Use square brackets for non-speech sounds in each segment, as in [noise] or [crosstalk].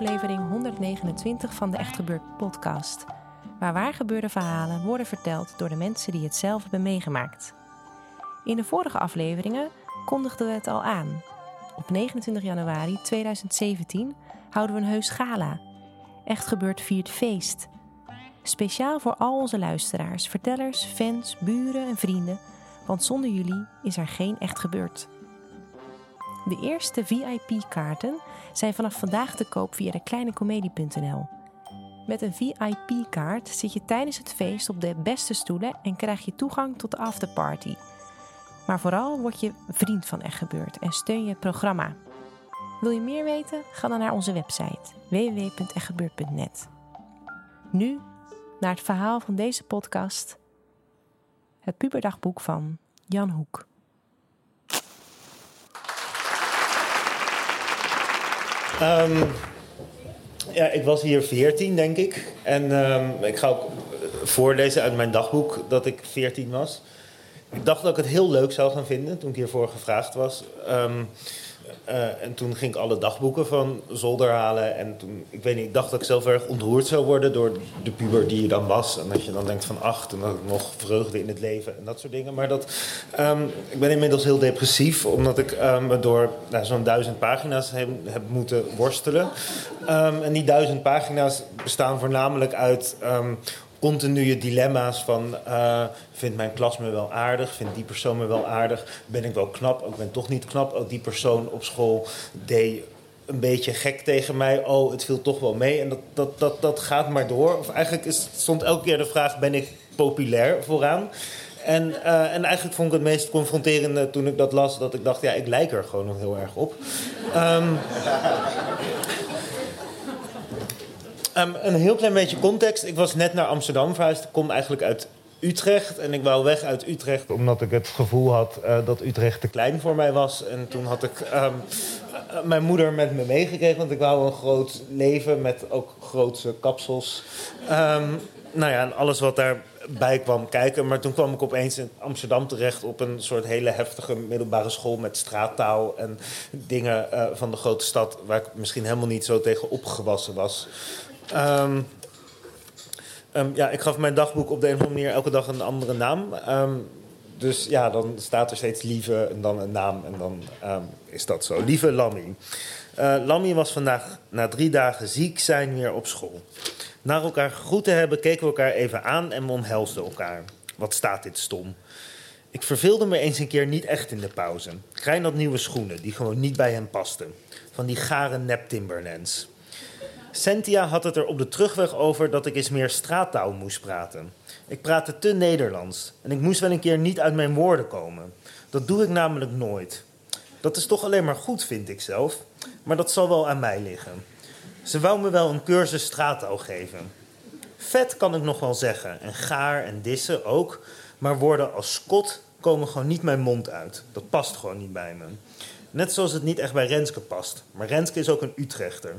Aflevering 129 van de Echt Gebeurd podcast, waar waargebeurde verhalen worden verteld door de mensen die het zelf hebben meegemaakt. In de vorige afleveringen kondigden we het al aan. Op 29 januari 2017 houden we een heus gala. Echt Gebeurd viert feest. Speciaal voor al onze luisteraars, vertellers, fans, buren en vrienden, want zonder jullie is er geen Echt Gebeurd. De eerste VIP-kaarten zijn vanaf vandaag te koop via de kleinecomedie.nl. Met een VIP-kaart zit je tijdens het feest op de beste stoelen en krijg je toegang tot de afterparty. Maar vooral word je vriend van Echt en steun je het programma. Wil je meer weten? Ga dan naar onze website www.echtgebeurd.net. Nu naar het verhaal van deze podcast: het puberdagboek van Jan Hoek. Ehm, ja, ik was hier 14, denk ik. En ehm, ik ga ook voorlezen uit mijn dagboek dat ik 14 was. Ik dacht dat ik het heel leuk zou gaan vinden toen ik hiervoor gevraagd was. Ehm, eh, en toen ging ik alle dagboeken van zolder halen. En toen, ik weet niet, ik dacht dat ik zelf erg ontroerd zou worden door de puber die je dan was. En dat je dan denkt van ach, toen had ik nog vreugde in het leven en dat soort dingen. Maar dat, ehm, ik ben inmiddels heel depressief, omdat ik um, me door nou, zo'n duizend pagina's heb, moeten worstelen. Um, en die duizend pagina's bestaan voornamelijk uit continue dilemma's van... Uh, vindt mijn klas me wel aardig? Vindt die persoon me wel aardig? Ben ik wel knap? Ook ben toch niet knap. Ook die persoon op school deed een beetje gek tegen mij. Oh, het viel toch wel mee. En dat, dat, dat, dat gaat maar door. Of eigenlijk is, stond elke keer de vraag... ben ik populair vooraan? En, uh, en eigenlijk vond ik het meest confronterende toen ik dat las... dat ik dacht, ja, ik lijk er gewoon nog heel erg op. Um, Um, een heel klein beetje context. Ik was net naar Amsterdam verhuisd. Ik kom eigenlijk uit Utrecht. En ik wou weg uit Utrecht omdat ik het gevoel had uh, dat Utrecht te klein voor mij was. En toen had ik um, uh, mijn moeder met me meegekregen. Want ik wou een groot leven met ook grootse kapsels. Um, nou ja, en alles wat daarbij kwam kijken. Maar toen kwam ik opeens in Amsterdam terecht op een soort hele heftige middelbare school met straattaal en dingen uh, van de grote stad waar ik misschien helemaal niet zo tegen opgewassen was. Um, um, ja, ik gaf mijn dagboek op de een of andere manier elke dag een andere naam. Um, dus ja, dan staat er steeds Lieve en dan een naam en dan is dat zo. Lieve Lammy. Uh, Lammy was vandaag na drie dagen ziek zijn weer op school. Na elkaar gegroeten hebben, keken we elkaar even aan en we omhelsden elkaar. Wat staat dit stom. Ik verveelde me eens een keer niet echt in de pauze. Krijn had nieuwe schoenen die gewoon niet bij hem pasten. Van die gare nep Timberlands. Cynthia had het er op de terugweg over dat ik eens meer straattaal moest praten. Ik praatte te Nederlands en ik moest wel een keer niet uit mijn woorden komen. Dat doe ik namelijk nooit. Dat is toch alleen maar goed, vind ik zelf, maar dat zal wel aan mij liggen. Ze wou me wel een cursus straattaal geven. Vet kan ik nog wel zeggen, en gaar en dissen ook, maar woorden als skot komen gewoon niet mijn mond uit. Dat past gewoon niet bij me. Net zoals het niet echt bij Renske past. Maar Renske is ook een Utrechter.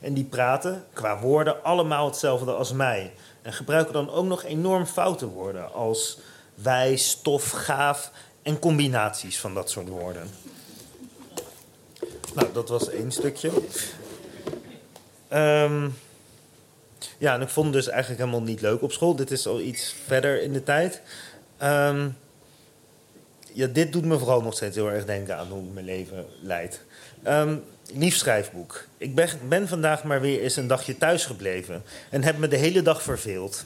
En die praten qua woorden allemaal hetzelfde als mij. En gebruiken dan ook nog enorm foute woorden als wij, stof, gaaf en combinaties van dat soort woorden. Nou, dat was één stukje. Um, ja, en ik vond het dus eigenlijk helemaal niet leuk op school. Dit is al iets verder in de tijd. Um, ja, dit doet me vooral nog steeds heel erg denken aan hoe mijn leven leidt. Um, lief schrijfboek. Ik ben, ben, vandaag maar weer eens een dagje thuis gebleven en heb me de hele dag verveeld.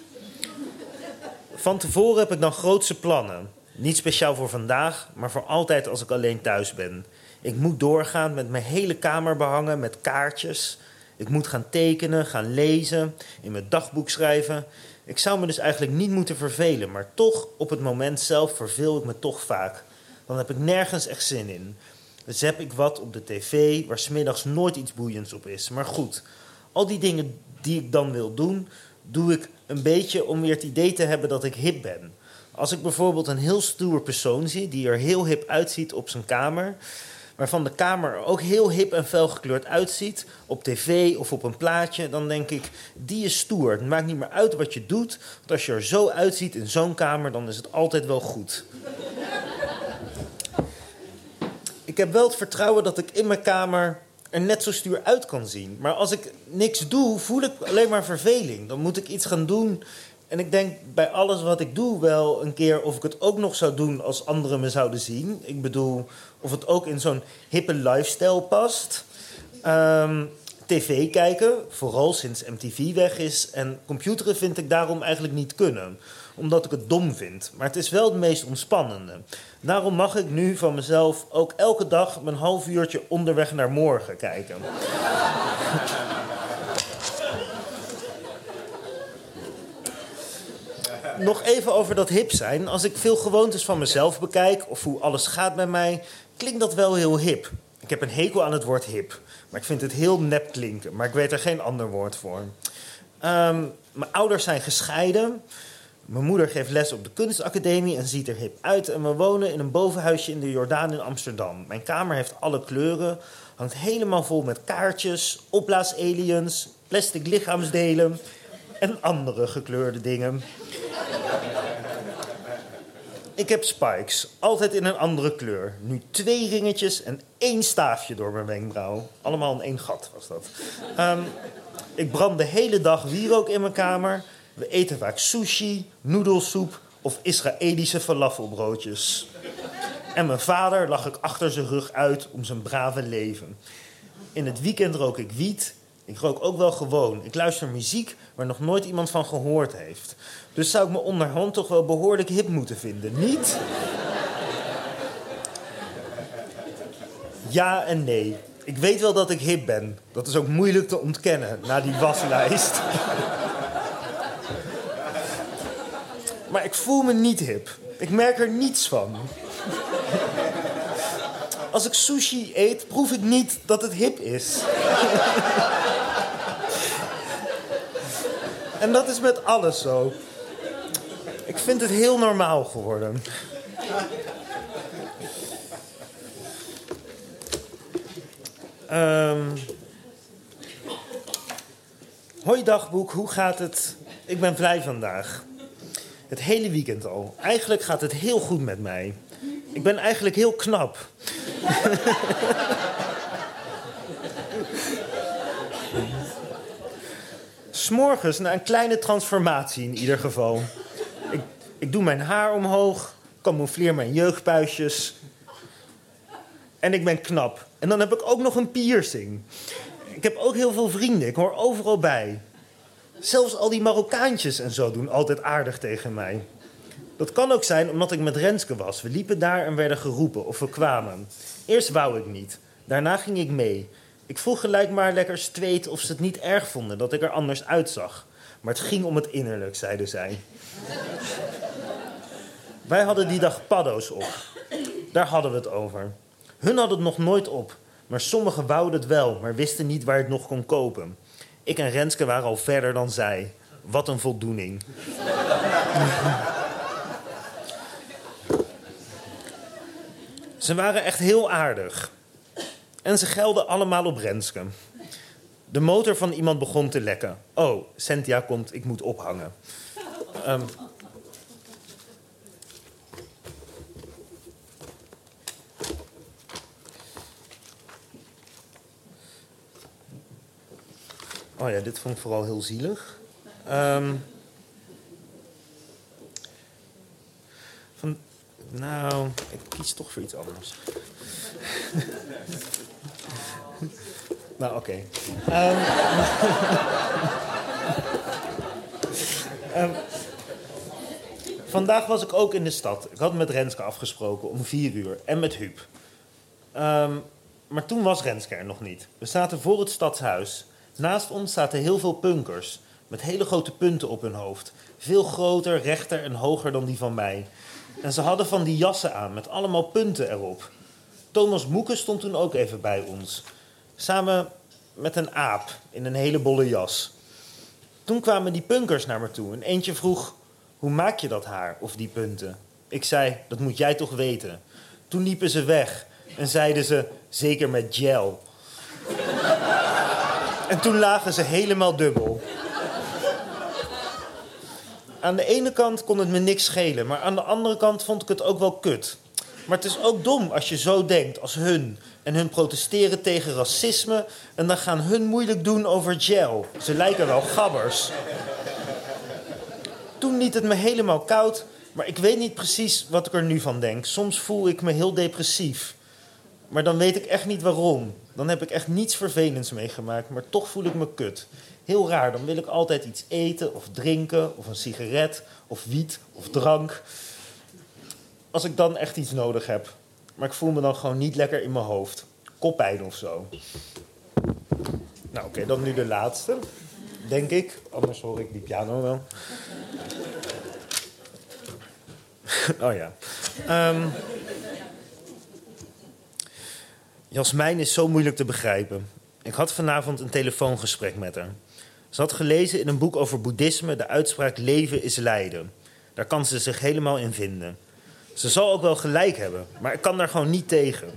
Van tevoren heb ik dan grootse plannen. Niet speciaal voor vandaag, maar voor altijd als ik alleen thuis ben. Ik moet doorgaan met mijn hele kamer behangen met kaartjes. Ik moet gaan tekenen, gaan lezen, in mijn dagboek schrijven. Ik zou me dus eigenlijk niet moeten vervelen, maar toch op het moment zelf verveel ik me toch vaak. Dan heb ik nergens echt zin in. Dus heb ik wat op de tv waar smiddags nooit iets boeiends op is. Maar goed, al die dingen die ik dan wil doen, doe ik een beetje om weer het idee te hebben dat ik hip ben. Als ik bijvoorbeeld een heel stoer persoon zie die er heel hip uitziet op zijn kamer, waarvan de kamer er ook heel hip en felgekleurd uitziet, op tv of op een plaatje, dan denk ik, die is stoer. Het maakt niet meer uit wat je doet, want als je er zo uitziet in zo'n kamer, dan is het altijd wel goed. ik heb wel het vertrouwen dat ik in mijn kamer er net zo stuur uit kan zien. Maar als ik niks doe, voel ik alleen maar verveling. Dan moet ik iets gaan doen. En ik denk bij alles wat ik doe wel een keer of ik het ook nog zou doen als anderen me zouden zien. Ik bedoel, of het ook in zo'n hippe lifestyle past. Ehm, TV kijken, vooral sinds MTV weg is. En computeren vind ik daarom eigenlijk niet kunnen omdat ik het dom vind. Maar het is wel het meest ontspannende. Daarom mag ik nu van mezelf ook elke dag mijn half uurtje onderweg naar morgen kijken. [laughs] Nog even over dat hip zijn. Als ik veel gewoontes van mezelf bekijk of hoe alles gaat bij mij, klinkt dat wel heel hip. Ik heb een hekel aan het woord hip, maar ik vind het heel nep klinken. Maar ik weet er geen ander woord voor. Um, mijn ouders zijn gescheiden. Mijn moeder geeft les op de kunstacademie en ziet er hip uit. En we wonen in een bovenhuisje in de Jordaan in Amsterdam. Mijn kamer heeft alle kleuren, hangt helemaal vol met kaartjes, opblaasaliens, plastic lichaamsdelen en andere gekleurde dingen. Ik heb spikes, altijd in een andere kleur. Nu twee ringetjes en één staafje door mijn wenkbrauw. Allemaal in één gat was dat. Um, ik brand de hele dag wierook in mijn kamer. We eten vaak sushi, noedelsoep of Israëlische falafelbroodjes. En mijn vader lag ik achter zijn rug uit om zijn brave leven. In het weekend rook ik wiet. Ik rook ook wel gewoon. Ik luister muziek waar nog nooit iemand van gehoord heeft. Dus zou ik me onderhand toch wel behoorlijk hip moeten vinden, niet? Ja en nee. Ik weet wel dat ik hip ben. Dat is ook moeilijk te ontkennen na die waslijst. Maar ik voel me niet hip. Ik merk er niets van. Als ik sushi eet, proef ik niet dat het hip is. En dat is met alles zo. Ik vind het heel normaal geworden. Um, hoi dagboek, hoe gaat het? Ik ben vrij vandaag. Het hele weekend al. Eigenlijk gaat het heel goed met mij. Ik ben eigenlijk heel knap. [laughs] S'morgens na een kleine transformatie in ieder geval. Ik, ik doe mijn haar omhoog, camoufleer mijn jeugdpuisjes. En ik ben knap. En dan heb ik ook nog een piercing. Ik heb ook heel veel vrienden, ik hoor overal bij. Zelfs al die Marokkaantjes en zo doen altijd aardig tegen mij. Dat kan ook zijn omdat ik met Renske was. We liepen daar en werden geroepen of we kwamen. Eerst wou ik niet. Daarna ging ik mee. Ik vroeg gelijk maar lekker street of ze het niet erg vonden dat ik er anders uitzag. Maar het ging om het innerlijk, zeiden zij. Wij hadden die dag paddo's op. Daar hadden we het over. Hun hadden het nog nooit op, maar sommigen wouden het wel, maar wisten niet waar het nog kon kopen. Ik en Renske waren al verder dan zij. Wat een voldoening. ze waren echt heel aardig. En ze gelden allemaal op Renske. De motor van iemand begon te lekken. Oh, Cynthia komt, ik moet ophangen. Um, Oh ja, dit vond ik vooral heel zielig. Um, van, nou, ik kies toch voor iets anders. [laughs] [laughs] nou, oké. Um, um, [laughs] vandaag was ik ook in de stad. Ik had met Renske afgesproken om vier uur en met Huub. Ehm, maar toen was Renske er nog niet. We zaten voor het stadshuis. Naast ons zaten heel veel punkers. Met hele grote punten op hun hoofd. Veel groter, rechter en hoger dan die van mij. En ze hadden van die jassen aan met allemaal punten erop. Thomas Moeken stond toen ook even bij ons. Samen met een aap in een hele bolle jas. Toen kwamen die punkers naar me toe en eentje vroeg: Hoe maak je dat haar of die punten? Ik zei: Dat moet jij toch weten. Toen liepen ze weg en zeiden ze: Zeker met gel. [laughs] en toen lagen ze helemaal dubbel. Aan de ene kant kon het me niks schelen, maar aan de andere kant vond ik het ook wel kut. Maar het is ook dom als je zo denkt als hun. En hun protesteren tegen racisme. En dan gaan hun moeilijk doen over gel. Ze lijken wel gabbers. Toen liet het me helemaal koud. Maar ik weet niet precies wat ik er nu van denk. Soms voel ik me heel depressief. Maar dan weet ik echt niet waarom. Dan heb ik echt niets vervelends meegemaakt. Maar toch voel ik me kut. Heel raar, dan wil ik altijd iets eten of drinken. Of een sigaret of wiet of drank als ik dan echt iets nodig heb. Maar ik voel me dan gewoon niet lekker in mijn hoofd. Koppijn of zo. Nou, oké, dan nu de laatste. Denk ik. Anders hoor ik die piano wel. [laughs] oh ja. Um, Jasmijn is zo moeilijk te begrijpen. Ik had vanavond een telefoongesprek met haar. Ze had gelezen in een boek over boeddhisme de uitspraak leven is lijden. Daar kan ze zich helemaal in vinden. Ze zal ook wel gelijk hebben, maar ik kan daar gewoon niet tegen.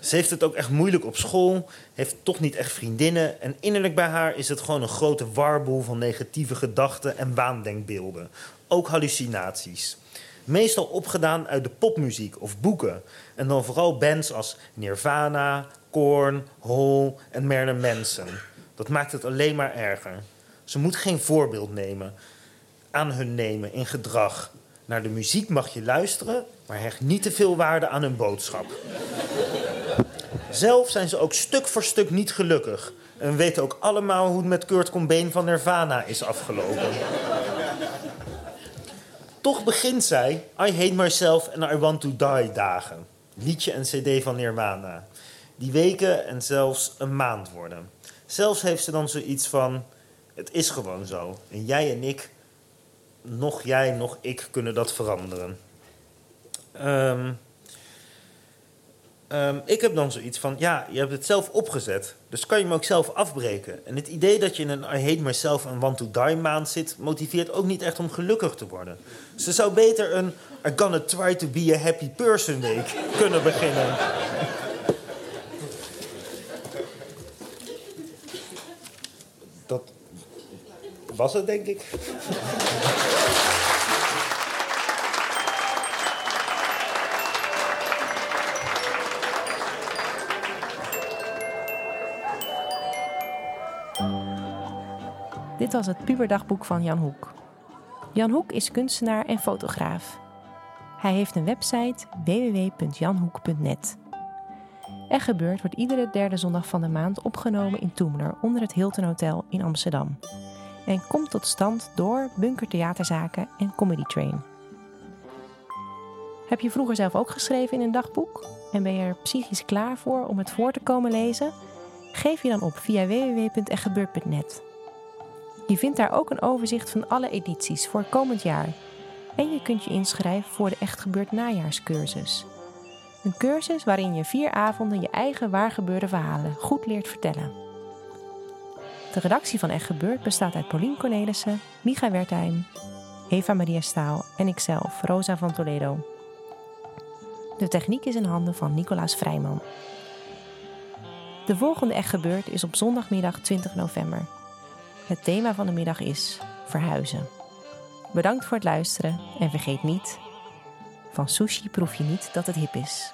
Ze heeft het ook echt moeilijk op school, heeft toch niet echt vriendinnen. En innerlijk bij haar is het gewoon een grote warboel van negatieve gedachten en waandenkbeelden. Ook hallucinaties. Meestal opgedaan uit de popmuziek of boeken. En dan vooral bands als Nirvana, Korn, Hole en Marilyn Manson. Dat maakt het alleen maar erger. Ze moet geen voorbeeld nemen, aan hun nemen in gedrag. Naar de muziek mag je luisteren, maar hecht niet te veel waarde aan hun boodschap. Zelf zijn ze ook stuk voor stuk niet gelukkig. En weten ook allemaal hoe het met Kurt Cobain van Nirvana is afgelopen. Toch begint zij I Hate Myself and I Want to Die dagen. Liedje en cd van Nirvana. Die weken en zelfs een maand worden. Zelfs heeft ze dan zoiets van... Het is gewoon zo. En jij en ik nog jij, nog ik kunnen dat veranderen. Ehm, ehm, ik heb dan zoiets van, ja, je hebt het zelf opgezet. Dus kan je hem ook zelf afbreken. En het idee dat je in een I hate myself en want to die maand zit... motiveert ook niet echt om gelukkig te worden. Ze zou beter een I gonna try to be a happy person week kunnen beginnen. Was het, denk ik. Dit was het puberdagboek van Jan Hoek. Jan Hoek is kunstenaar en fotograaf. Hij heeft een website www.janhoek.net. Er gebeurt wordt iedere derde zondag van de maand opgenomen in Toemler onder het Hilton Hotel in Amsterdam. En komt tot stand door Bunker Theaterzaken en Comedy Train. Heb je vroeger zelf ook geschreven in een dagboek? En ben je er psychisch klaar voor om het voor te komen lezen? Geef je dan op via www.echtgebeurt.net. Je vindt daar ook een overzicht van alle edities voor komend jaar. En je kunt je inschrijven voor de Echt Gebeurd najaarscursus. Een cursus waarin je vier avonden je eigen waargebeurde verhalen goed leert vertellen. De redactie van Echt Gebeurd bestaat uit Paulien Cornelissen, Micha Wertheim, Eva Maria Staal en ikzelf, Rosa van Toledo. De techniek is in handen van Nicolaas Vrijman. De volgende Echt Gebeurd is op zondagmiddag 20 november. Het thema van de middag is verhuizen. Bedankt voor het luisteren en vergeet niet: van sushi proef je niet dat het hip is.